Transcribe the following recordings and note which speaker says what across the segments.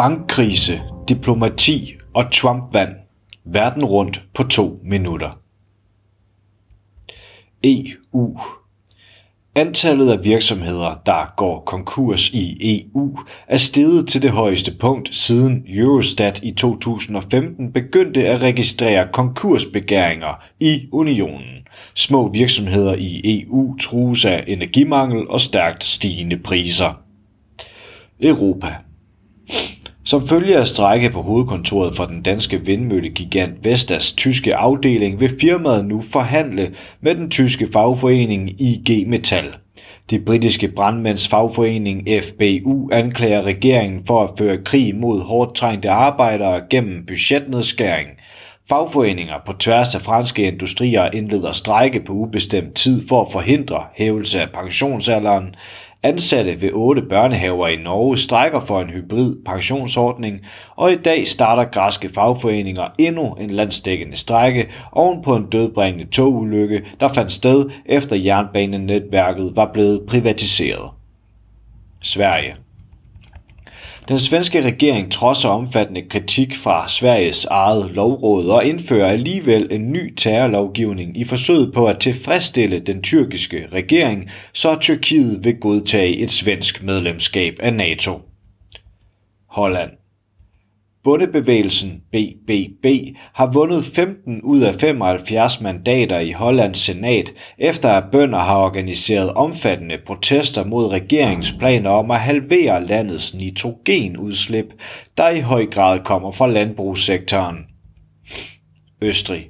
Speaker 1: bankkrise, diplomati og Trump-vand. Verden rundt på to minutter. EU Antallet af virksomheder, der går konkurs i EU, er steget til det højeste punkt siden Eurostat i 2015 begyndte at registrere konkursbegæringer i unionen. Små virksomheder i EU trues af energimangel og stærkt stigende priser. Europa som følge af strække på hovedkontoret for den danske vindmøllegigant Vestas tyske afdeling vil firmaet nu forhandle med den tyske fagforening IG Metall. Det britiske brandmænds fagforening FBU anklager regeringen for at føre krig mod hårdt trængte arbejdere gennem budgetnedskæring. Fagforeninger på tværs af franske industrier indleder strække på ubestemt tid for at forhindre hævelse af pensionsalderen. Ansatte ved otte børnehaver i Norge strækker for en hybrid pensionsordning, og i dag starter græske fagforeninger endnu en landsdækkende strække oven på en dødbringende togulykke, der fandt sted efter jernbanenetværket var blevet privatiseret. Sverige den svenske regering trodser omfattende kritik fra Sveriges eget lovråd og indfører alligevel en ny terrorlovgivning i forsøget på at tilfredsstille den tyrkiske regering, så Tyrkiet vil godtage et svensk medlemskab af NATO. Holland Bundebevægelsen BBB har vundet 15 ud af 75 mandater i Hollands senat, efter at bønder har organiseret omfattende protester mod regeringens planer om at halvere landets nitrogenudslip, der i høj grad kommer fra landbrugssektoren. Østrig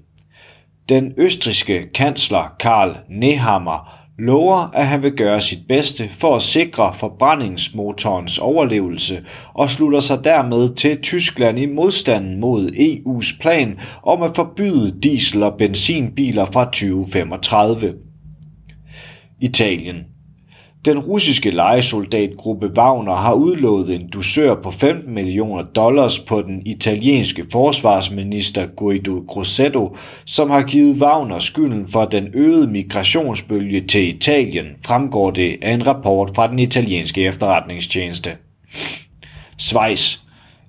Speaker 1: Den østriske kansler Karl Nehammer lover, at han vil gøre sit bedste for at sikre forbrændingsmotorens overlevelse og slutter sig dermed til Tyskland i modstanden mod EU's plan om at forbyde diesel- og benzinbiler fra 2035. Italien den russiske lejesoldatgruppe Wagner har udlovet en dusør på 15 millioner dollars på den italienske forsvarsminister Guido Crosetto, som har givet Wagner skylden for den øgede migrationsbølge til Italien, fremgår det af en rapport fra den italienske efterretningstjeneste. Schweiz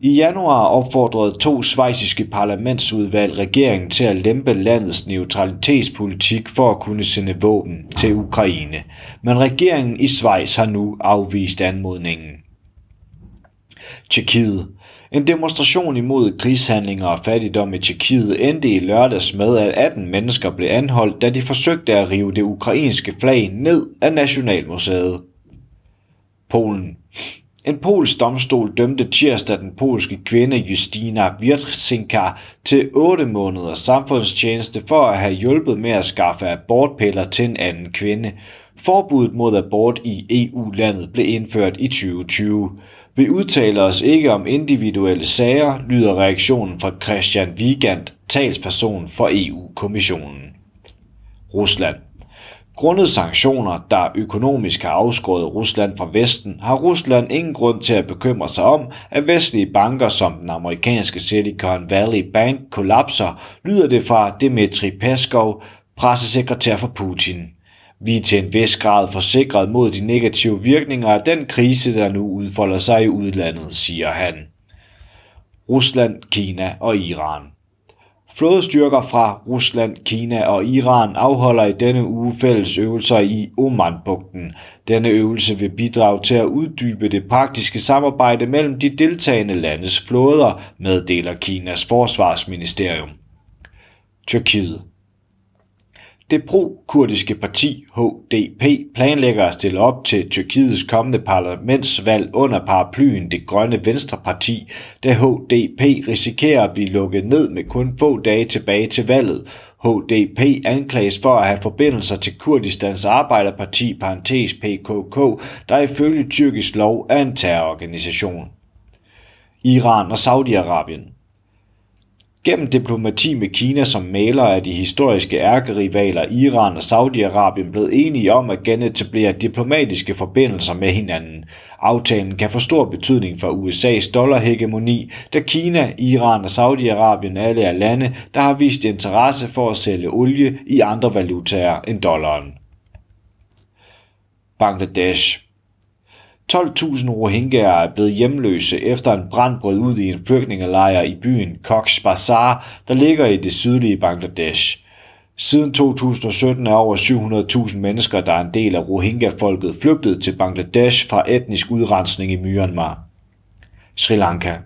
Speaker 1: i januar opfordrede to svejsiske parlamentsudvalg regeringen til at lempe landets neutralitetspolitik for at kunne sende våben til Ukraine, men regeringen i Schweiz har nu afvist anmodningen. Tjekkiet en demonstration imod krigshandlinger og fattigdom i Tjekkiet endte i lørdags med, at 18 mennesker blev anholdt, da de forsøgte at rive det ukrainske flag ned af Nationalmuseet. Polen. En polsk domstol dømte tirsdag den polske kvinde Justina Wiertzinka til 8 måneders samfundstjeneste for at have hjulpet med at skaffe abortpiller til en anden kvinde. Forbuddet mod abort i EU-landet blev indført i 2020. Vi udtaler os ikke om individuelle sager, lyder reaktionen fra Christian Wiegand, talsperson for EU-kommissionen. Rusland Grundet sanktioner, der økonomisk har afskåret Rusland fra Vesten, har Rusland ingen grund til at bekymre sig om, at vestlige banker som den amerikanske Silicon Valley Bank kollapser, lyder det fra Dmitri Peskov, pressesekretær for Putin. Vi er til en vis grad forsikret mod de negative virkninger af den krise, der nu udfolder sig i udlandet, siger han. Rusland, Kina og Iran. Flådestyrker fra Rusland, Kina og Iran afholder i denne uge fælles øvelser i Omanbugten. Denne øvelse vil bidrage til at uddybe det praktiske samarbejde mellem de deltagende landes flåder, meddeler Kinas forsvarsministerium. Tyrkiet det pro-kurdiske parti HDP planlægger at stille op til Tyrkiets kommende parlamentsvalg under paraplyen Det Grønne Venstreparti, da HDP risikerer at blive lukket ned med kun få dage tilbage til valget. HDP anklages for at have forbindelser til Kurdistans Arbejderparti, parentes PKK, der ifølge tyrkisk lov er en terrororganisation. Iran og Saudi-Arabien Gennem diplomati med Kina som maler er de historiske ærkerivaler Iran og Saudi-Arabien blevet enige om at genetablere diplomatiske forbindelser med hinanden. Aftalen kan få stor betydning for USA's dollarhegemoni, da Kina, Iran og Saudi-Arabien alle er lande, der har vist interesse for at sælge olie i andre valutaer end dollaren. Bangladesh 12.000 rohingyaer er blevet hjemløse efter en brand brød ud i en flygtningelejr i byen Cox's Bazar, der ligger i det sydlige Bangladesh. Siden 2017 er over 700.000 mennesker, der er en del af Rohingya-folket, flygtet til Bangladesh fra etnisk udrensning i Myanmar. Sri Lanka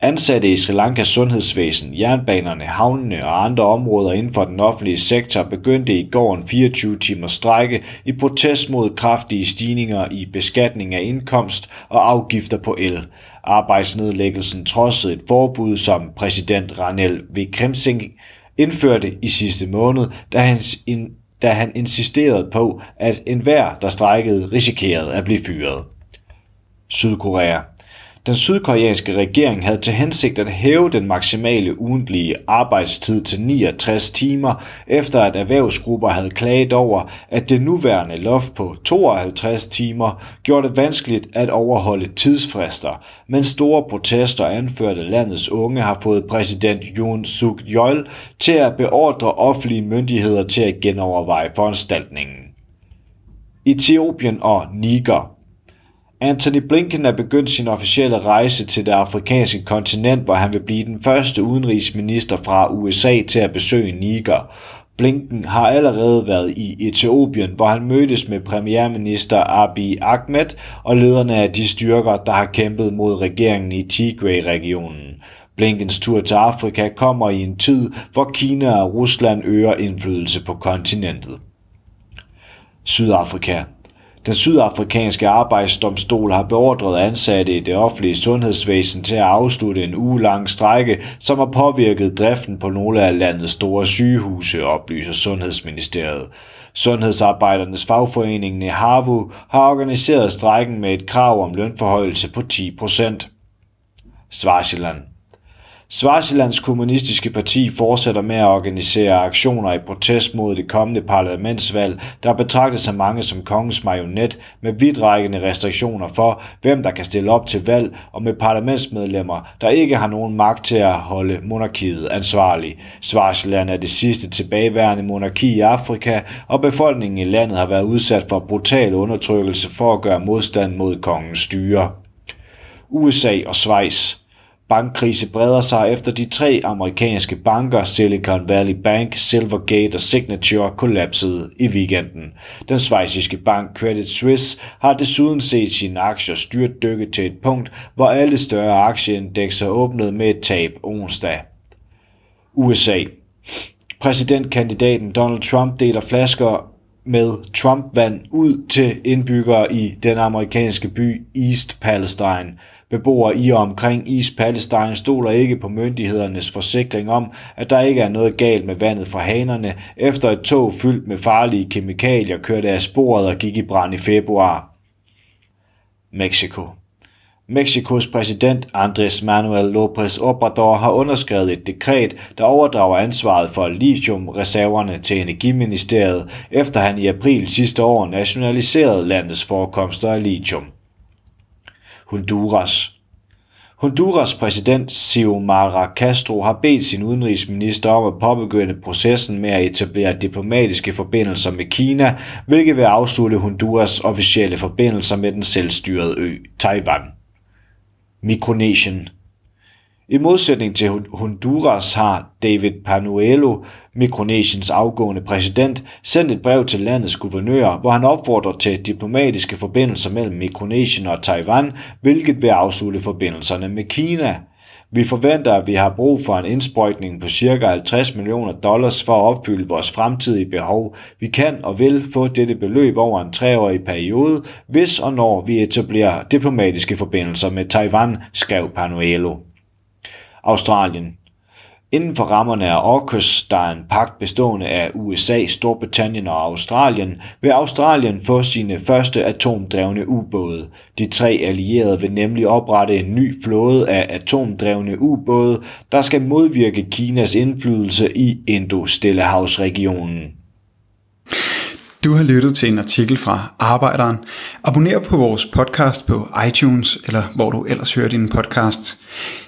Speaker 1: Ansatte i Sri Lankas sundhedsvæsen, jernbanerne, havnene og andre områder inden for den offentlige sektor begyndte i går en 24 timers strække i protest mod kraftige stigninger i beskatning af indkomst og afgifter på el. Arbejdsnedlæggelsen trodsede et forbud, som præsident Ranil Wickremesinghe indførte i sidste måned, da han, da han insisterede på, at enhver, der strækkede, risikerede at blive fyret. Sydkorea den sydkoreanske regering havde til hensigt at hæve den maksimale ugentlige arbejdstid til 69 timer, efter at erhvervsgrupper havde klaget over, at det nuværende loft på 52 timer gjorde det vanskeligt at overholde tidsfrister, men store protester anførte landets unge har fået præsident Yoon suk yeol til at beordre offentlige myndigheder til at genoverveje foranstaltningen. Etiopien og Niger Antony Blinken er begyndt sin officielle rejse til det afrikanske kontinent, hvor han vil blive den første udenrigsminister fra USA til at besøge Niger. Blinken har allerede været i Etiopien, hvor han mødtes med premierminister Abiy Ahmed og lederne af de styrker, der har kæmpet mod regeringen i Tigray-regionen. Blinkens tur til Afrika kommer i en tid, hvor Kina og Rusland øger indflydelse på kontinentet. Sydafrika den sydafrikanske arbejdsdomstol har beordret ansatte i det offentlige sundhedsvæsen til at afslutte en uge lang strække, som har påvirket driften på nogle af landets store sygehuse, oplyser Sundhedsministeriet. Sundhedsarbejdernes fagforening Nehavu har organiseret strækken med et krav om lønforhøjelse på 10 procent. Swaziland Swazilands kommunistiske parti fortsætter med at organisere aktioner i protest mod det kommende parlamentsvalg, der betragtes af mange som kongens marionet med vidtrækkende restriktioner for, hvem der kan stille op til valg og med parlamentsmedlemmer, der ikke har nogen magt til at holde monarkiet ansvarlig. Swaziland er det sidste tilbageværende monarki i Afrika, og befolkningen i landet har været udsat for brutal undertrykkelse for at gøre modstand mod kongens styre. USA og Schweiz Bankkrise breder sig efter de tre amerikanske banker Silicon Valley Bank, Silvergate og Signature kollapsede i weekenden. Den svejsiske bank Credit Suisse har desuden set sine aktier styrtdykke til et punkt, hvor alle større aktieindekser åbnede med et tab onsdag. USA Præsidentkandidaten Donald Trump deler flasker med Trump-vand ud til indbyggere i den amerikanske by East Palestine – Beboere i og omkring East Palestine stoler ikke på myndighedernes forsikring om, at der ikke er noget galt med vandet fra hanerne, efter et tog fyldt med farlige kemikalier kørte af sporet og gik i brand i februar. Mexico Mexikos præsident Andrés Manuel López Obrador har underskrevet et dekret, der overdrager ansvaret for lithiumreserverne til Energiministeriet, efter han i april sidste år nationaliserede landets forekomster af lithium. Honduras. Honduras præsident Xiomara Castro har bedt sin udenrigsminister om at påbegynde processen med at etablere diplomatiske forbindelser med Kina, hvilket vil afslutte Honduras officielle forbindelser med den selvstyrede ø Taiwan. Mikronesien i modsætning til Honduras har David Panuelo, Mikronesiens afgående præsident, sendt et brev til landets guvernør, hvor han opfordrer til diplomatiske forbindelser mellem Mikronesien og Taiwan, hvilket vil afslutte forbindelserne med Kina. Vi forventer, at vi har brug for en indsprøjtning på ca. 50 millioner dollars for at opfylde vores fremtidige behov. Vi kan og vil få dette beløb over en treårig periode, hvis og når vi etablerer diplomatiske forbindelser med Taiwan, skrev Panuelo. Australien. Inden for rammerne af AUKUS, der er en pagt bestående af USA, Storbritannien og Australien, vil Australien få sine første atomdrevne ubåde. De tre allierede vil nemlig oprette en ny flåde af atomdrevne ubåde, der skal modvirke Kinas indflydelse i Indo-Stillehavsregionen.
Speaker 2: Du har lyttet til en artikel fra Arbejderen. Abonner på vores podcast på iTunes, eller hvor du ellers hører din podcast.